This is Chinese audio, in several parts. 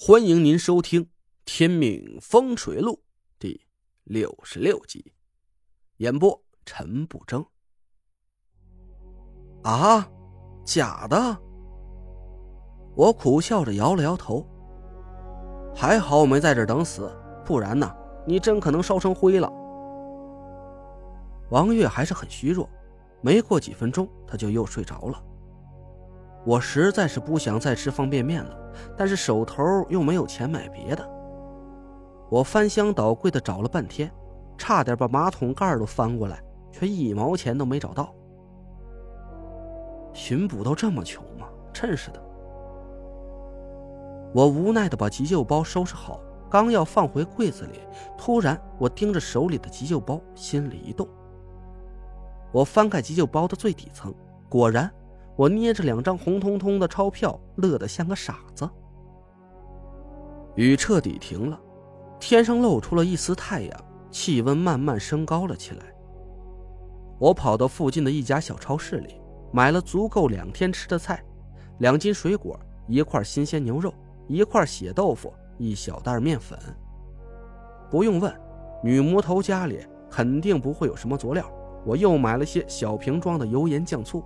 欢迎您收听《天命风水录》第六十六集，演播陈不争。啊，假的！我苦笑着摇了摇头。还好我没在这等死，不然呢，你真可能烧成灰了。王月还是很虚弱，没过几分钟，他就又睡着了。我实在是不想再吃方便面了，但是手头又没有钱买别的。我翻箱倒柜的找了半天，差点把马桶盖都翻过来，却一毛钱都没找到。巡捕都这么穷吗？真是的！我无奈的把急救包收拾好，刚要放回柜子里，突然我盯着手里的急救包，心里一动。我翻开急救包的最底层，果然。我捏着两张红彤彤的钞票，乐得像个傻子。雨彻底停了，天上露出了一丝太阳，气温慢慢升高了起来。我跑到附近的一家小超市里，买了足够两天吃的菜：两斤水果，一块新鲜牛肉，一块血豆腐，一小袋面粉。不用问，女魔头家里肯定不会有什么佐料。我又买了些小瓶装的油盐酱醋。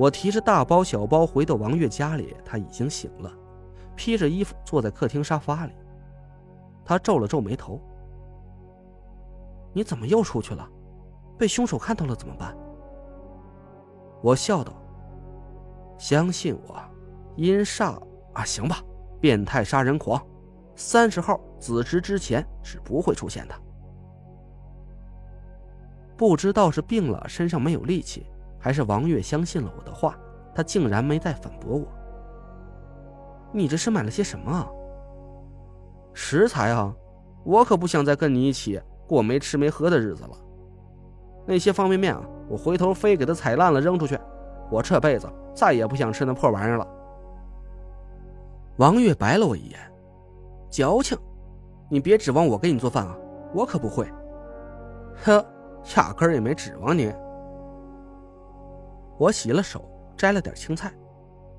我提着大包小包回到王月家里，他已经醒了，披着衣服坐在客厅沙发里。他皱了皱眉头：“你怎么又出去了？被凶手看到了怎么办？”我笑道：“相信我，阴煞啊，行吧，变态杀人狂，三十号子时之前是不会出现的。不知道是病了，身上没有力气。”还是王月相信了我的话，他竟然没再反驳我。你这是买了些什么啊？食材啊，我可不想再跟你一起过没吃没喝的日子了。那些方便面啊，我回头非给它踩烂了扔出去。我这辈子再也不想吃那破玩意儿了。王月白了我一眼，矫情！你别指望我给你做饭啊，我可不会。呵，压根儿也没指望你。我洗了手，摘了点青菜，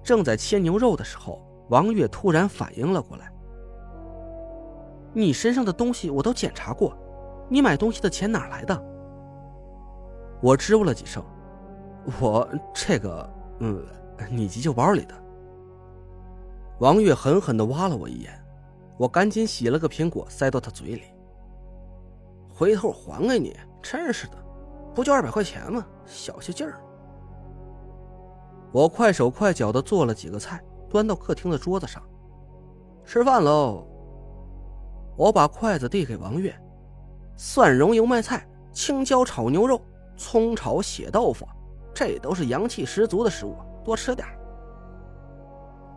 正在切牛肉的时候，王月突然反应了过来：“你身上的东西我都检查过，你买东西的钱哪来的？”我支吾了几声：“我这个……嗯，你急救包里的。”王月狠狠的挖了我一眼，我赶紧洗了个苹果塞到他嘴里：“回头还给你，真是的，不就二百块钱吗？小些劲儿。”我快手快脚的做了几个菜，端到客厅的桌子上，吃饭喽。我把筷子递给王月，蒜蓉油麦菜、青椒炒牛肉、葱炒血豆腐，这都是阳气十足的食物，多吃点。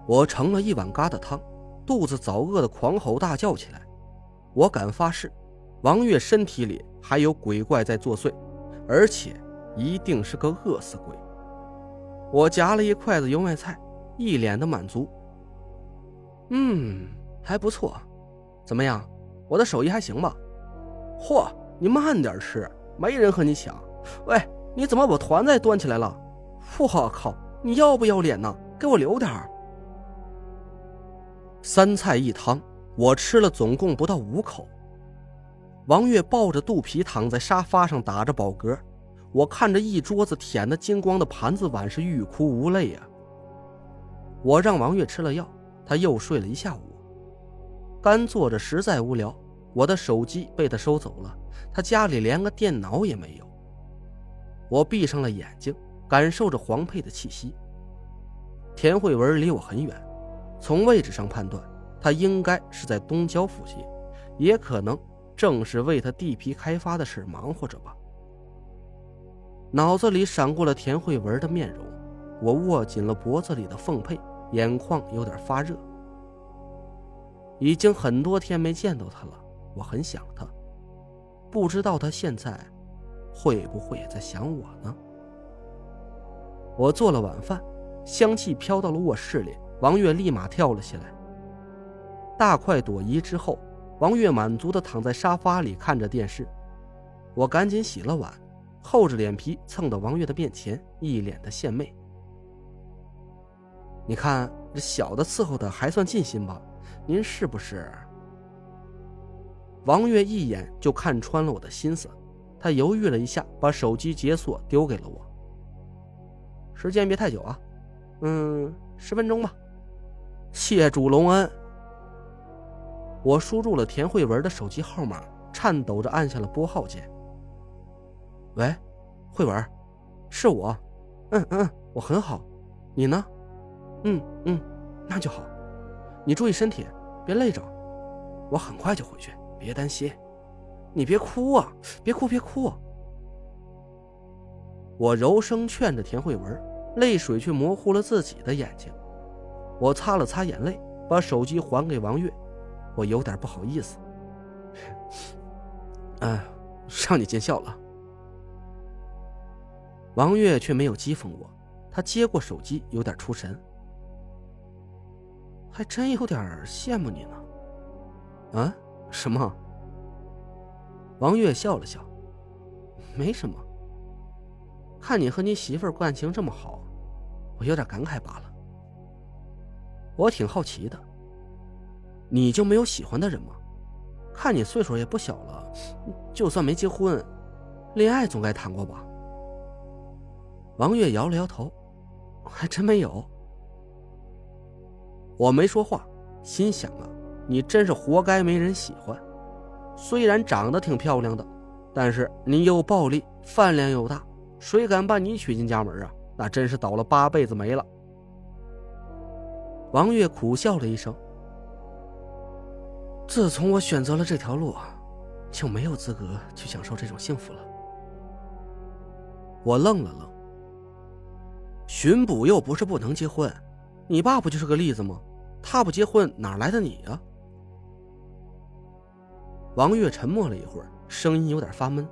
我盛了一碗疙瘩汤，肚子早饿得狂吼大叫起来。我敢发誓，王月身体里还有鬼怪在作祟，而且一定是个饿死鬼。我夹了一筷子油麦菜，一脸的满足。嗯，还不错，怎么样？我的手艺还行吧？嚯，你慢点吃，没人和你抢。喂，你怎么把团子端起来了？我靠，你要不要脸呢？给我留点儿。三菜一汤，我吃了总共不到五口。王月抱着肚皮躺在沙发上打着饱嗝。我看着一桌子舔得精光的盘子碗，是欲哭无泪呀。我让王月吃了药，他又睡了一下午。干坐着实在无聊，我的手机被他收走了，他家里连个电脑也没有。我闭上了眼睛，感受着黄佩的气息。田慧文离我很远，从位置上判断，他应该是在东郊附近，也可能正是为他地皮开发的事忙活着吧。脑子里闪过了田慧文的面容，我握紧了脖子里的凤佩，眼眶有点发热。已经很多天没见到他了，我很想他，不知道他现在会不会也在想我呢？我做了晚饭，香气飘到了卧室里，王月立马跳了起来。大快朵颐之后，王月满足的躺在沙发里看着电视，我赶紧洗了碗。厚着脸皮蹭到王月的面前，一脸的献媚。你看这小的伺候的还算尽心吧？您是不是？王月一眼就看穿了我的心思，他犹豫了一下，把手机解锁丢给了我。时间别太久啊，嗯，十分钟吧。谢主隆恩。我输入了田慧文的手机号码，颤抖着按下了拨号键。喂，慧文，是我。嗯嗯，我很好。你呢？嗯嗯，那就好。你注意身体，别累着。我很快就回去。别担心，你别哭啊！别哭，别哭！我柔声劝着田慧文，泪水却模糊了自己的眼睛。我擦了擦眼泪，把手机还给王月。我有点不好意思，哎，让你见笑了。王月却没有讥讽我，他接过手机，有点出神，还真有点羡慕你呢。啊？什么？王月笑了笑，没什么。看你和你媳妇儿感情这么好，我有点感慨罢了。我挺好奇的，你就没有喜欢的人吗？看你岁数也不小了，就算没结婚，恋爱总该谈过吧？王月摇了摇头，还真没有。我没说话，心想啊。你真是活该没人喜欢。虽然长得挺漂亮的，但是你又暴力，饭量又大，谁敢把你娶进家门啊？那真是倒了八辈子霉了。王月苦笑了一声。自从我选择了这条路，就没有资格去享受这种幸福了。我愣了愣。巡捕又不是不能结婚，你爸不就是个例子吗？他不结婚，哪来的你呀？王月沉默了一会儿，声音有点发闷。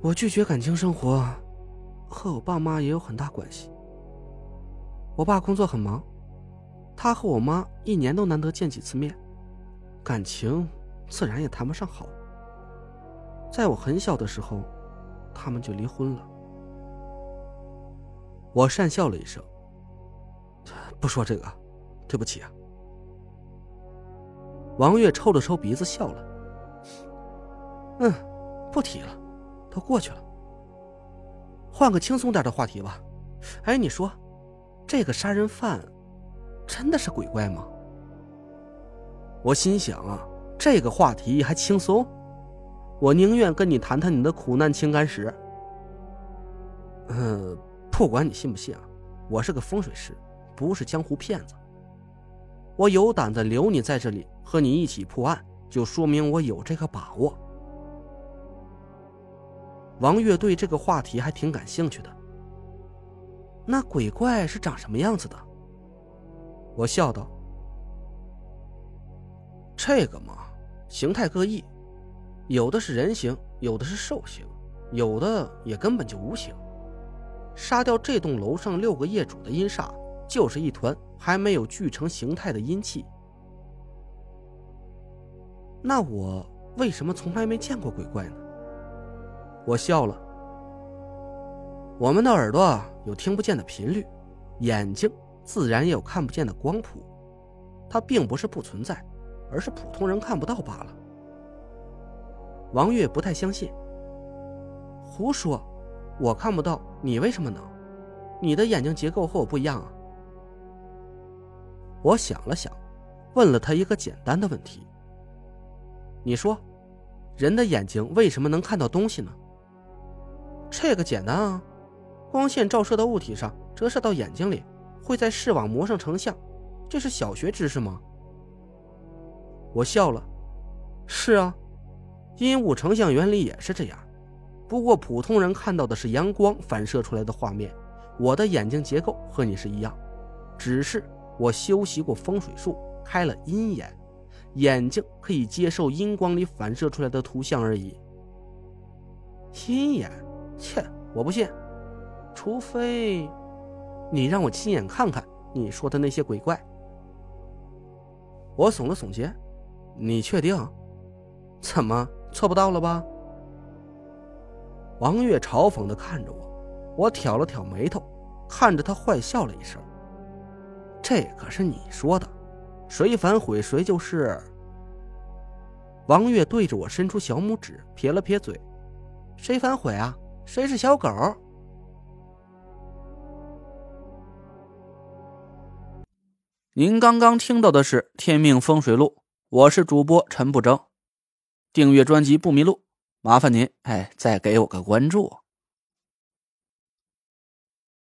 我拒绝感情生活，和我爸妈也有很大关系。我爸工作很忙，他和我妈一年都难得见几次面，感情自然也谈不上好。在我很小的时候，他们就离婚了。我讪笑了一声，不说这个，对不起啊。王月抽了抽鼻子，笑了。嗯，不提了，都过去了。换个轻松点的话题吧。哎，你说，这个杀人犯真的是鬼怪吗？我心想啊，这个话题还轻松？我宁愿跟你谈谈你的苦难情感史。嗯，不管你信不信啊，我是个风水师，不是江湖骗子。我有胆子留你在这里和你一起破案，就说明我有这个把握。王月对这个话题还挺感兴趣的。那鬼怪是长什么样子的？我笑道：“这个嘛，形态各异，有的是人形，有的是兽形，有的也根本就无形。杀掉这栋楼上六个业主的阴煞，就是一团。”还没有聚成形态的阴气，那我为什么从来没见过鬼怪呢？我笑了。我们的耳朵有听不见的频率，眼睛自然也有看不见的光谱，它并不是不存在，而是普通人看不到罢了。王月不太相信。胡说，我看不到，你为什么能？你的眼睛结构和我不一样啊。我想了想，问了他一个简单的问题：“你说，人的眼睛为什么能看到东西呢？”这个简单啊，光线照射到物体上，折射到眼睛里，会在视网膜上成像，这是小学知识吗？我笑了：“是啊，阴物成像原理也是这样，不过普通人看到的是阳光反射出来的画面，我的眼睛结构和你是一样，只是……”我修习过风水术，开了阴眼，眼睛可以接受阴光里反射出来的图像而已。阴眼？切，我不信，除非你让我亲眼看看你说的那些鬼怪。我耸了耸肩，你确定？怎么做不到了吧？王月嘲讽的看着我，我挑了挑眉头，看着他坏笑了一声。这可是你说的，谁反悔谁就是。王月对着我伸出小拇指，撇了撇嘴：“谁反悔啊？谁是小狗？”您刚刚听到的是《天命风水录》，我是主播陈不争。订阅专辑不迷路，麻烦您哎，再给我个关注。